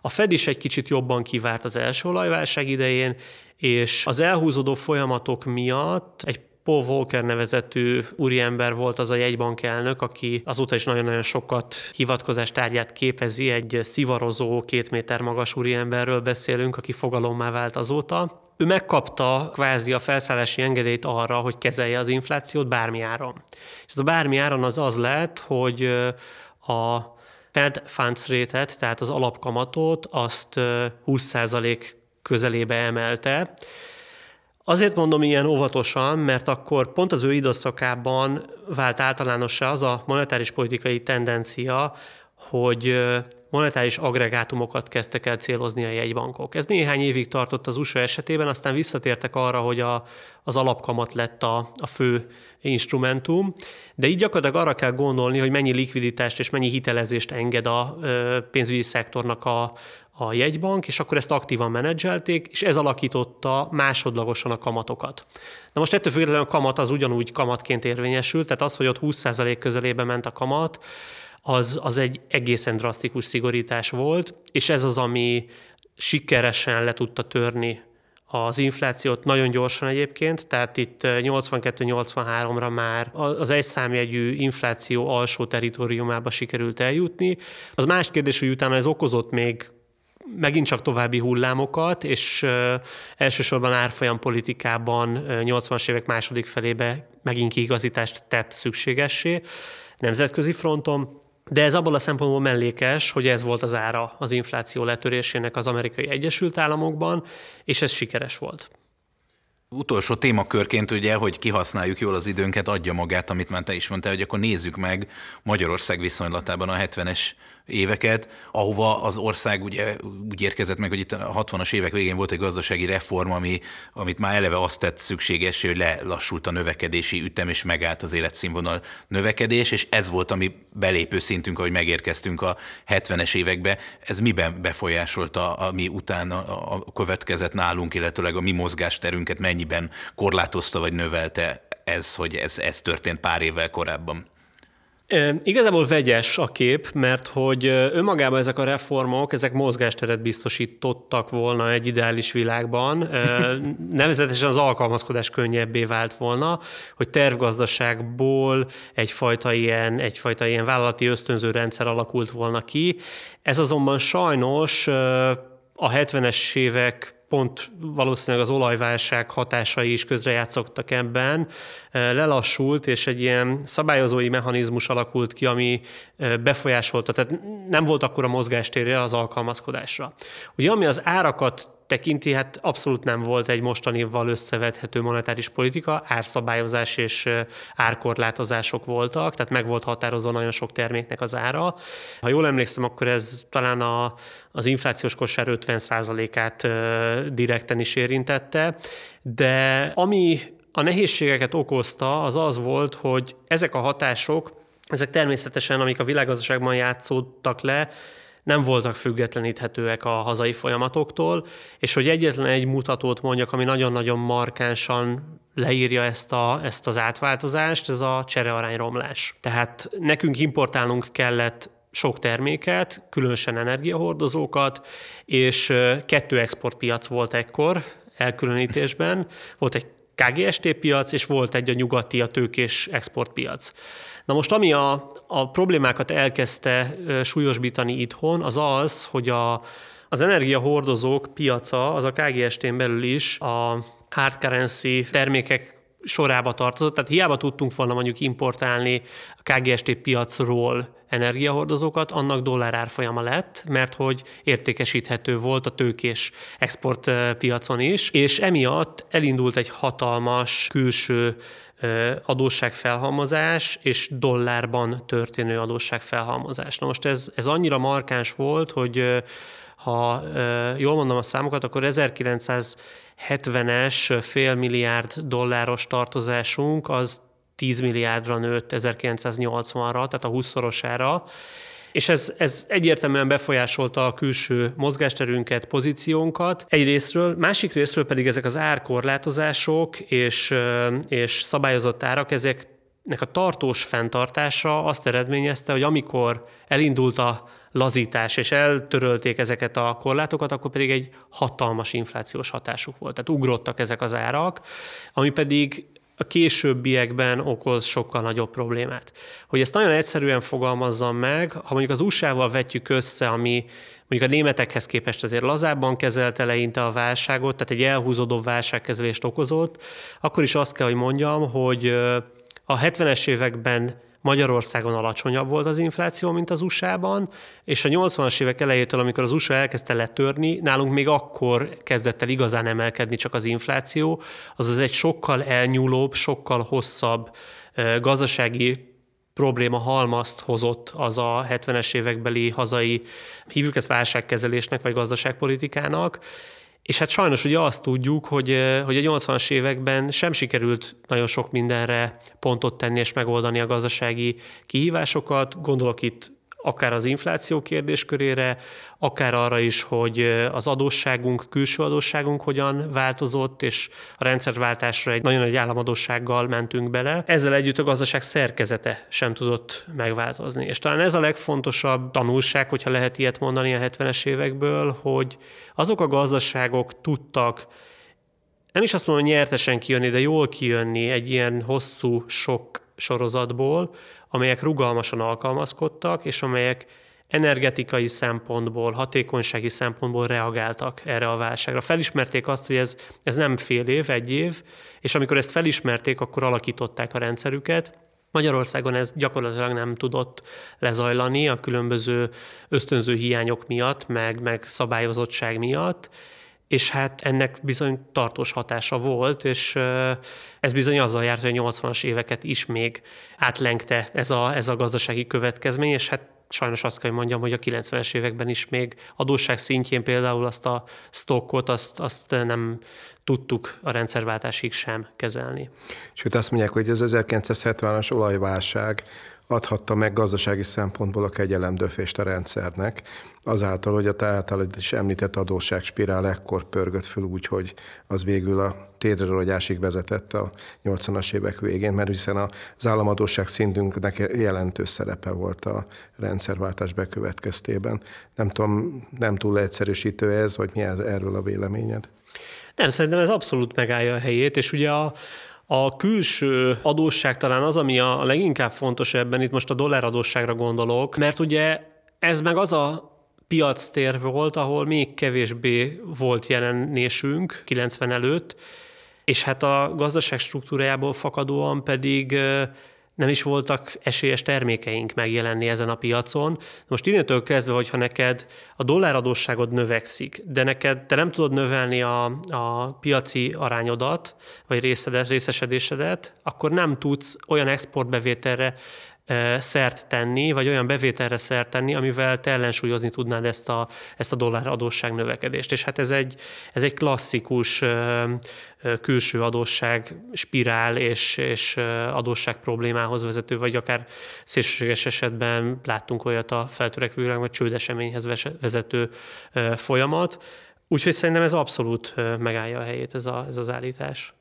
A Fed is egy kicsit jobban kivárt az első olajválság idején, és az elhúzódó folyamatok miatt egy Paul Volcker nevezetű úriember volt az a jegybank elnök, aki azóta is nagyon-nagyon sokat hivatkozás tárgyát képezi, egy szivarozó, két méter magas úriemberről beszélünk, aki fogalommá vált azóta. Ő megkapta kvázi a felszállási engedélyt arra, hogy kezelje az inflációt bármi áron. És ez a bármi áron az az lett, hogy a Fed funds rate tehát az alapkamatot, azt 20% közelébe emelte, Azért mondom ilyen óvatosan, mert akkor pont az ő időszakában vált általánossá az a monetáris politikai tendencia, hogy monetáris agregátumokat kezdtek el célozni a jegybankok. Ez néhány évig tartott az USA esetében, aztán visszatértek arra, hogy a, az alapkamat lett a, a fő instrumentum, de így gyakorlatilag arra kell gondolni, hogy mennyi likviditást és mennyi hitelezést enged a pénzügyi szektornak a, a jegybank, és akkor ezt aktívan menedzselték, és ez alakította másodlagosan a kamatokat. Na most ettől függetlenül a kamat az ugyanúgy kamatként érvényesült, tehát az, hogy ott 20% közelébe ment a kamat, az, az egy egészen drasztikus szigorítás volt, és ez az, ami sikeresen le tudta törni az inflációt nagyon gyorsan egyébként, tehát itt 82-83-ra már az egyszámjegyű infláció alsó teritoriumába sikerült eljutni. Az más kérdés, hogy utána ez okozott még megint csak további hullámokat, és elsősorban árfolyam politikában 80-as évek második felébe megint kiigazítást tett szükségessé nemzetközi fronton. De ez abból a szempontból mellékes, hogy ez volt az ára az infláció letörésének az amerikai Egyesült Államokban, és ez sikeres volt. Utolsó témakörként ugye, hogy kihasználjuk jól az időnket, adja magát, amit már te is mondtál, hogy akkor nézzük meg Magyarország viszonylatában a 70-es éveket, ahova az ország ugye úgy érkezett meg, hogy itt a 60-as évek végén volt egy gazdasági reform, ami, amit már eleve azt tett szükséges, hogy lelassult a növekedési ütem, és megállt az életszínvonal növekedés, és ez volt a mi belépő szintünk, ahogy megérkeztünk a 70-es évekbe. Ez miben befolyásolta, ami utána a következett nálunk, illetőleg a mi mozgásterünket mennyiben korlátozta vagy növelte ez, hogy ez, ez történt pár évvel korábban? Igazából vegyes a kép, mert hogy önmagában ezek a reformok, ezek mozgásteret biztosítottak volna egy ideális világban. Nevezetesen az alkalmazkodás könnyebbé vált volna, hogy tervgazdaságból egyfajta ilyen, egyfajta ilyen vállalati ösztönző rendszer alakult volna ki. Ez azonban sajnos a 70-es évek pont valószínűleg az olajválság hatásai is közrejátszottak ebben, lelassult, és egy ilyen szabályozói mechanizmus alakult ki, ami befolyásolta, tehát nem volt akkor a mozgástérje az alkalmazkodásra. Ugye ami az árakat tekinti, hát abszolút nem volt egy mostanival összevethető monetáris politika, árszabályozás és árkorlátozások voltak, tehát meg volt határozva nagyon sok terméknek az ára. Ha jól emlékszem, akkor ez talán a, az inflációs kosár 50%-át direkten is érintette, de ami a nehézségeket okozta, az az volt, hogy ezek a hatások, ezek természetesen, amik a világgazdaságban játszódtak le, nem voltak függetleníthetőek a hazai folyamatoktól, és hogy egyetlen egy mutatót mondjak, ami nagyon-nagyon markánsan leírja ezt, a, ezt az átváltozást, ez a cserearányromlás. Tehát nekünk importálnunk kellett sok terméket, különösen energiahordozókat, és kettő exportpiac volt ekkor elkülönítésben. Volt egy KGST piac, és volt egy a nyugati, a tőkés exportpiac. Na most, ami a, a problémákat elkezdte súlyosbítani itthon, az az, hogy a, az energiahordozók piaca, az a KGST-n belül is a hard currency termékek sorába tartozott, tehát hiába tudtunk volna mondjuk importálni a KGST piacról energiahordozókat, annak dollár árfolyama lett, mert hogy értékesíthető volt a tőkés exportpiacon is, és emiatt elindult egy hatalmas külső adósságfelhalmozás és dollárban történő adósságfelhalmozás. Na most ez, ez annyira markáns volt, hogy ha jól mondom a számokat, akkor 1970-es fél milliárd dolláros tartozásunk az 10 milliárdra nőtt 1980-ra, tehát a 20-szorosára, és ez, ez egyértelműen befolyásolta a külső mozgásterünket, pozíciónkat egyrésztről, másik részről pedig ezek az árkorlátozások és, és szabályozott árak, ezek nek a tartós fenntartása azt eredményezte, hogy amikor elindult a lazítás, és eltörölték ezeket a korlátokat, akkor pedig egy hatalmas inflációs hatásuk volt. Tehát ugrottak ezek az árak, ami pedig a későbbiekben okoz sokkal nagyobb problémát. Hogy ezt nagyon egyszerűen fogalmazzam meg, ha mondjuk az USA-val vetjük össze, ami mondjuk a németekhez képest azért lazábban kezelte eleinte a válságot, tehát egy elhúzódó válságkezelést okozott, akkor is azt kell, hogy mondjam, hogy a 70-es években Magyarországon alacsonyabb volt az infláció, mint az USA-ban, és a 80-as évek elejétől, amikor az USA elkezdte letörni, nálunk még akkor kezdett el igazán emelkedni csak az infláció, azaz egy sokkal elnyúlóbb, sokkal hosszabb gazdasági probléma halmazt hozott az a 70-es évekbeli hazai, hívjuk ezt válságkezelésnek vagy gazdaságpolitikának, és hát sajnos ugye azt tudjuk, hogy, hogy a 80-as években sem sikerült nagyon sok mindenre pontot tenni és megoldani a gazdasági kihívásokat. Gondolok itt akár az infláció kérdéskörére, akár arra is, hogy az adósságunk, külső adósságunk hogyan változott, és a rendszerváltásra egy nagyon nagy államadósággal mentünk bele. Ezzel együtt a gazdaság szerkezete sem tudott megváltozni. És talán ez a legfontosabb tanulság, hogyha lehet ilyet mondani a 70-es évekből, hogy azok a gazdaságok tudtak nem is azt mondom, hogy nyertesen kijönni, de jól kijönni egy ilyen hosszú sok sorozatból, amelyek rugalmasan alkalmazkodtak, és amelyek energetikai szempontból, hatékonysági szempontból reagáltak erre a válságra. Felismerték azt, hogy ez, ez nem fél év, egy év, és amikor ezt felismerték, akkor alakították a rendszerüket, Magyarországon ez gyakorlatilag nem tudott lezajlani a különböző ösztönző hiányok miatt, meg, meg szabályozottság miatt, és hát ennek bizony tartós hatása volt, és ez bizony azzal járt, hogy a 80-as éveket is még átlengte ez a, ez a gazdasági következmény, és hát sajnos azt kell, hogy mondjam, hogy a 90-es években is még adósság szintjén például azt a stockot, azt, azt nem tudtuk a rendszerváltásig sem kezelni. Sőt, azt mondják, hogy az 1970-as olajválság adhatta meg gazdasági szempontból a kegyelemdöfést a rendszernek, azáltal, hogy a te is említett adósságspirál ekkor pörgött föl úgy, hogy az végül a tétrerogyásig vezetett a 80-as évek végén, mert hiszen az államadóság szintünknek jelentős szerepe volt a rendszerváltás bekövetkeztében. Nem tudom, nem túl egyszerűsítő ez, vagy mi erről a véleményed? Nem, szerintem ez abszolút megállja a helyét, és ugye a, a külső adósság talán az, ami a leginkább fontos ebben, itt most a dolláradósságra gondolok, mert ugye ez meg az a piactér volt, ahol még kevésbé volt jelenésünk 90 előtt, és hát a gazdaság struktúrájából fakadóan pedig nem is voltak esélyes termékeink megjelenni ezen a piacon. Most innentől kezdve, hogyha neked a dolláradósságod növekszik, de neked te nem tudod növelni a, a piaci arányodat, vagy részedet, részesedésedet, akkor nem tudsz olyan exportbevételre szert tenni, vagy olyan bevételre szert tenni, amivel te ellensúlyozni tudnád ezt a, ezt a dollár adósság növekedést. És hát ez egy, ez egy klasszikus külső adósság spirál és, és adósság problémához vezető, vagy akár szélsőséges esetben láttunk olyat a feltörekvő világ, vagy csődeseményhez vezető folyamat. Úgyhogy szerintem ez abszolút megállja a helyét ez, a, ez az állítás.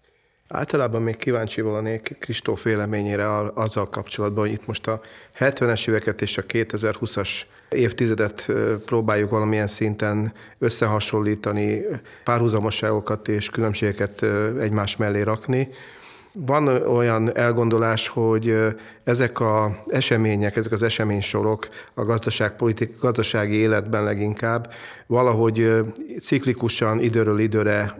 Általában még kíváncsi volnék Kristóf véleményére azzal kapcsolatban, hogy itt most a 70-es éveket és a 2020-as évtizedet próbáljuk valamilyen szinten összehasonlítani, párhuzamosságokat és különbségeket egymás mellé rakni. Van olyan elgondolás, hogy ezek az események, ezek az eseménysorok a gazdaságpolitik, gazdasági életben leginkább valahogy ciklikusan időről időre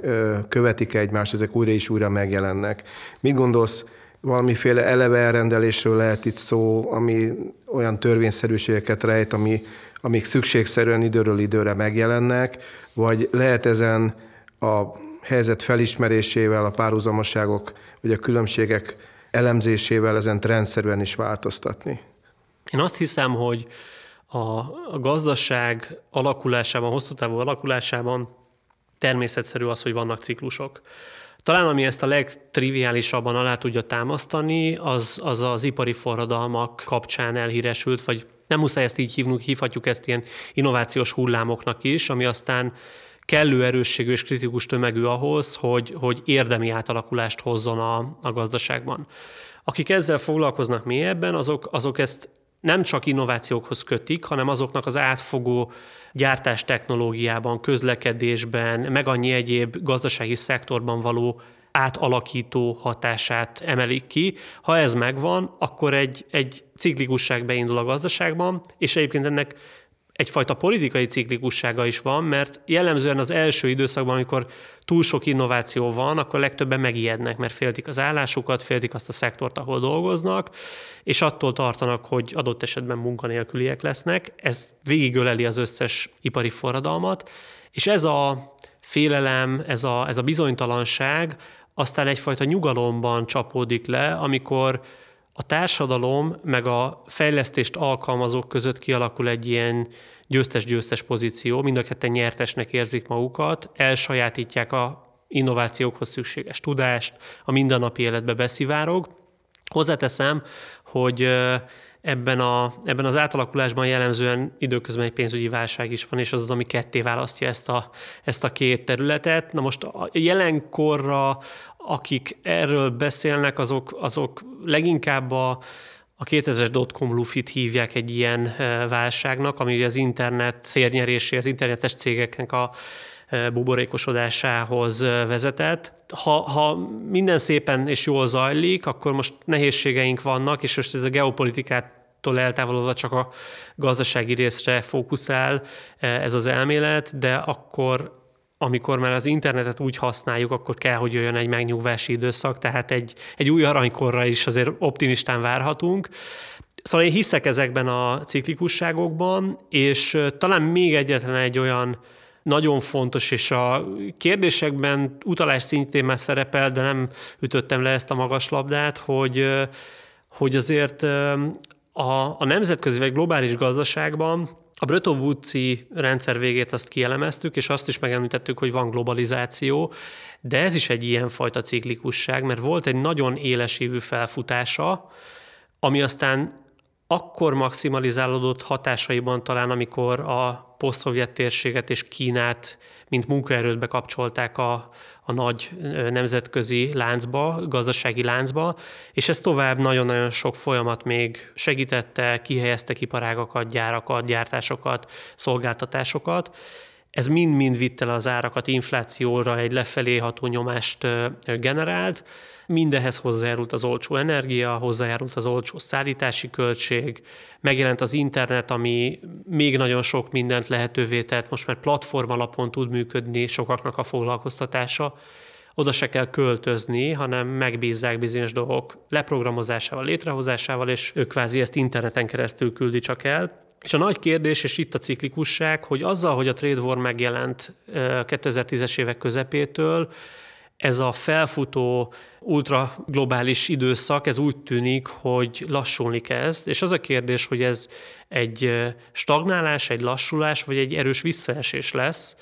követik egymást, ezek újra és újra megjelennek. Mit gondolsz, valamiféle eleve elrendelésről lehet itt szó, ami olyan törvényszerűségeket rejt, ami, amik szükségszerűen időről időre megjelennek, vagy lehet ezen a helyzet felismerésével, a párhuzamosságok vagy a különbségek elemzésével ezen rendszerűen is változtatni. Én azt hiszem, hogy a gazdaság alakulásában, hosszú távú alakulásában természetszerű az, hogy vannak ciklusok. Talán ami ezt a legtriviálisabban alá tudja támasztani, az az, az ipari forradalmak kapcsán elhíresült, vagy nem muszáj ezt így hívnunk, hívhatjuk ezt ilyen innovációs hullámoknak is, ami aztán kellő erősségű és kritikus tömegű ahhoz, hogy, hogy érdemi átalakulást hozzon a, a gazdaságban. Akik ezzel foglalkoznak mélyebben, azok, azok ezt nem csak innovációkhoz kötik, hanem azoknak az átfogó gyártás technológiában, közlekedésben, meg annyi egyéb gazdasági szektorban való átalakító hatását emelik ki. Ha ez megvan, akkor egy, egy ciklikusság beindul a gazdaságban, és egyébként ennek egyfajta politikai ciklikussága is van, mert jellemzően az első időszakban, amikor túl sok innováció van, akkor legtöbben megijednek, mert féltik az állásukat, féltik azt a szektort, ahol dolgoznak, és attól tartanak, hogy adott esetben munkanélküliek lesznek. Ez végigöleli az összes ipari forradalmat, és ez a félelem, ez a, ez a bizonytalanság aztán egyfajta nyugalomban csapódik le, amikor a társadalom meg a fejlesztést alkalmazók között kialakul egy ilyen győztes-győztes pozíció, mind a ketten nyertesnek érzik magukat, elsajátítják a innovációkhoz szükséges tudást, a mindennapi életbe beszivárog. Hozzáteszem, hogy ebben, a, ebben az átalakulásban jellemzően időközben egy pénzügyi válság is van, és az az, ami ketté választja ezt a, ezt a két területet. Na most a jelenkorra akik erről beszélnek, azok, azok leginkább a, a 2000-es dotcom lufit hívják egy ilyen eh, válságnak, ami az internet szérnyerésé, az internetes cégeknek a buborékosodásához vezetett. Ha, ha minden szépen és jól zajlik, akkor most nehézségeink vannak, és most ez a geopolitikát tól eltávolodva csak a gazdasági részre fókuszál ez az elmélet, de akkor amikor már az internetet úgy használjuk, akkor kell, hogy jöjjön egy megnyugvási időszak, tehát egy, egy új aranykorra is azért optimistán várhatunk. Szóval én hiszek ezekben a ciklikusságokban, és talán még egyetlen egy olyan nagyon fontos, és a kérdésekben utalás szintén már szerepel, de nem ütöttem le ezt a magas labdát, hogy, hogy azért a, a nemzetközi vagy globális gazdaságban a Bretton Woods-i rendszer végét azt kielemeztük, és azt is megemlítettük, hogy van globalizáció, de ez is egy ilyen fajta ciklikusság, mert volt egy nagyon élesívű felfutása, ami aztán akkor maximalizálódott hatásaiban talán, amikor a posztszovjet térséget és Kínát, mint munkaerőt bekapcsolták a, a nagy nemzetközi láncba, gazdasági láncba, és ez tovább nagyon-nagyon sok folyamat még segítette, kihelyeztek iparágakat, gyárakat, gyártásokat, szolgáltatásokat, ez mind-mind vitte le az árakat inflációra, egy lefelé ható nyomást generált, Mindenhez hozzájárult az olcsó energia, hozzájárult az olcsó szállítási költség, megjelent az internet, ami még nagyon sok mindent lehetővé tett, most már platform alapon tud működni sokaknak a foglalkoztatása. Oda se kell költözni, hanem megbízzák bizonyos dolgok leprogramozásával, létrehozásával, és ők kvázi ezt interneten keresztül küldi csak el. És a nagy kérdés, és itt a ciklikusság, hogy azzal, hogy a trade war megjelent 2010-es évek közepétől, ez a felfutó ultra globális időszak, ez úgy tűnik, hogy lassulni kezd, és az a kérdés, hogy ez egy stagnálás, egy lassulás, vagy egy erős visszaesés lesz,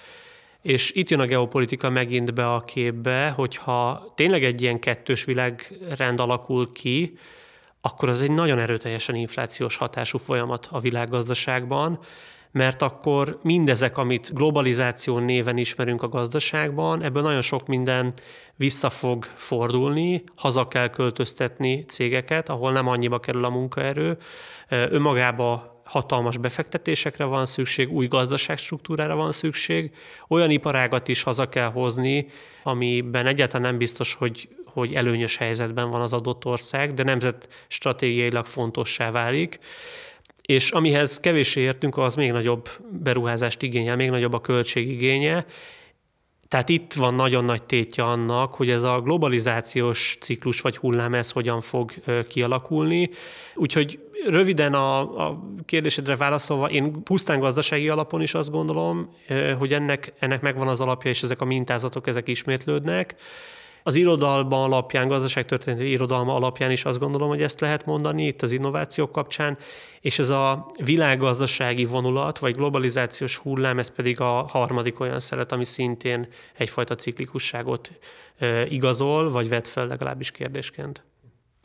és itt jön a geopolitika megint be a képbe, hogyha tényleg egy ilyen kettős világrend alakul ki, akkor az egy nagyon erőteljesen inflációs hatású folyamat a világgazdaságban, mert akkor mindezek, amit globalizáció néven ismerünk a gazdaságban, ebből nagyon sok minden vissza fog fordulni, haza kell költöztetni cégeket, ahol nem annyiba kerül a munkaerő, önmagába hatalmas befektetésekre van szükség, új gazdaságstruktúrára van szükség, olyan iparágat is haza kell hozni, amiben egyáltalán nem biztos, hogy, hogy előnyös helyzetben van az adott ország, de nemzet stratégiailag fontossá válik és amihez kevéssé értünk, az még nagyobb beruházást igényel, még nagyobb a költségigénye. Tehát itt van nagyon nagy tétje annak, hogy ez a globalizációs ciklus vagy hullám ez hogyan fog kialakulni. Úgyhogy röviden a, a kérdésedre válaszolva, én pusztán gazdasági alapon is azt gondolom, hogy ennek, ennek megvan az alapja, és ezek a mintázatok, ezek ismétlődnek. Az irodalma alapján, gazdaságtörténeti irodalma alapján is azt gondolom, hogy ezt lehet mondani itt az innovációk kapcsán, és ez a világgazdasági vonulat, vagy globalizációs hullám, ez pedig a harmadik olyan szeret, ami szintén egyfajta ciklikusságot igazol, vagy vet fel legalábbis kérdésként.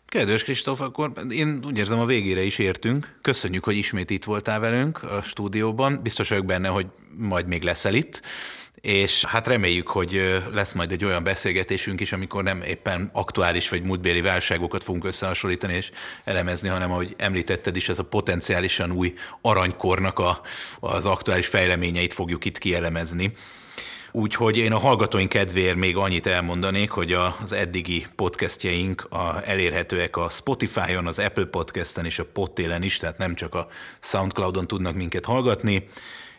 Kedves Kristóf, akkor én úgy érzem, a végére is értünk. Köszönjük, hogy ismét itt voltál velünk a stúdióban. Biztos vagyok benne, hogy majd még leszel itt és hát reméljük, hogy lesz majd egy olyan beszélgetésünk is, amikor nem éppen aktuális vagy múltbéli válságokat fogunk összehasonlítani és elemezni, hanem ahogy említetted is, ez a potenciálisan új aranykornak a, az aktuális fejleményeit fogjuk itt kielemezni. Úgyhogy én a hallgatóink kedvéért még annyit elmondanék, hogy az eddigi podcastjaink a, elérhetőek a Spotify-on, az Apple Podcast-en és a Podtélen is, tehát nem csak a Soundcloud-on tudnak minket hallgatni,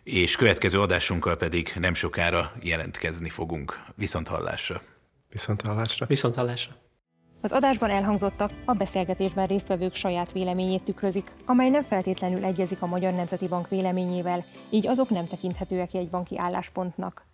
és következő adásunkkal pedig nem sokára jelentkezni fogunk. Viszont hallásra! Viszont hallásra! Viszont hallásra! Az adásban elhangzottak a beszélgetésben résztvevők saját véleményét tükrözik, amely nem feltétlenül egyezik a Magyar Nemzeti Bank véleményével, így azok nem tekinthetőek egy banki álláspontnak.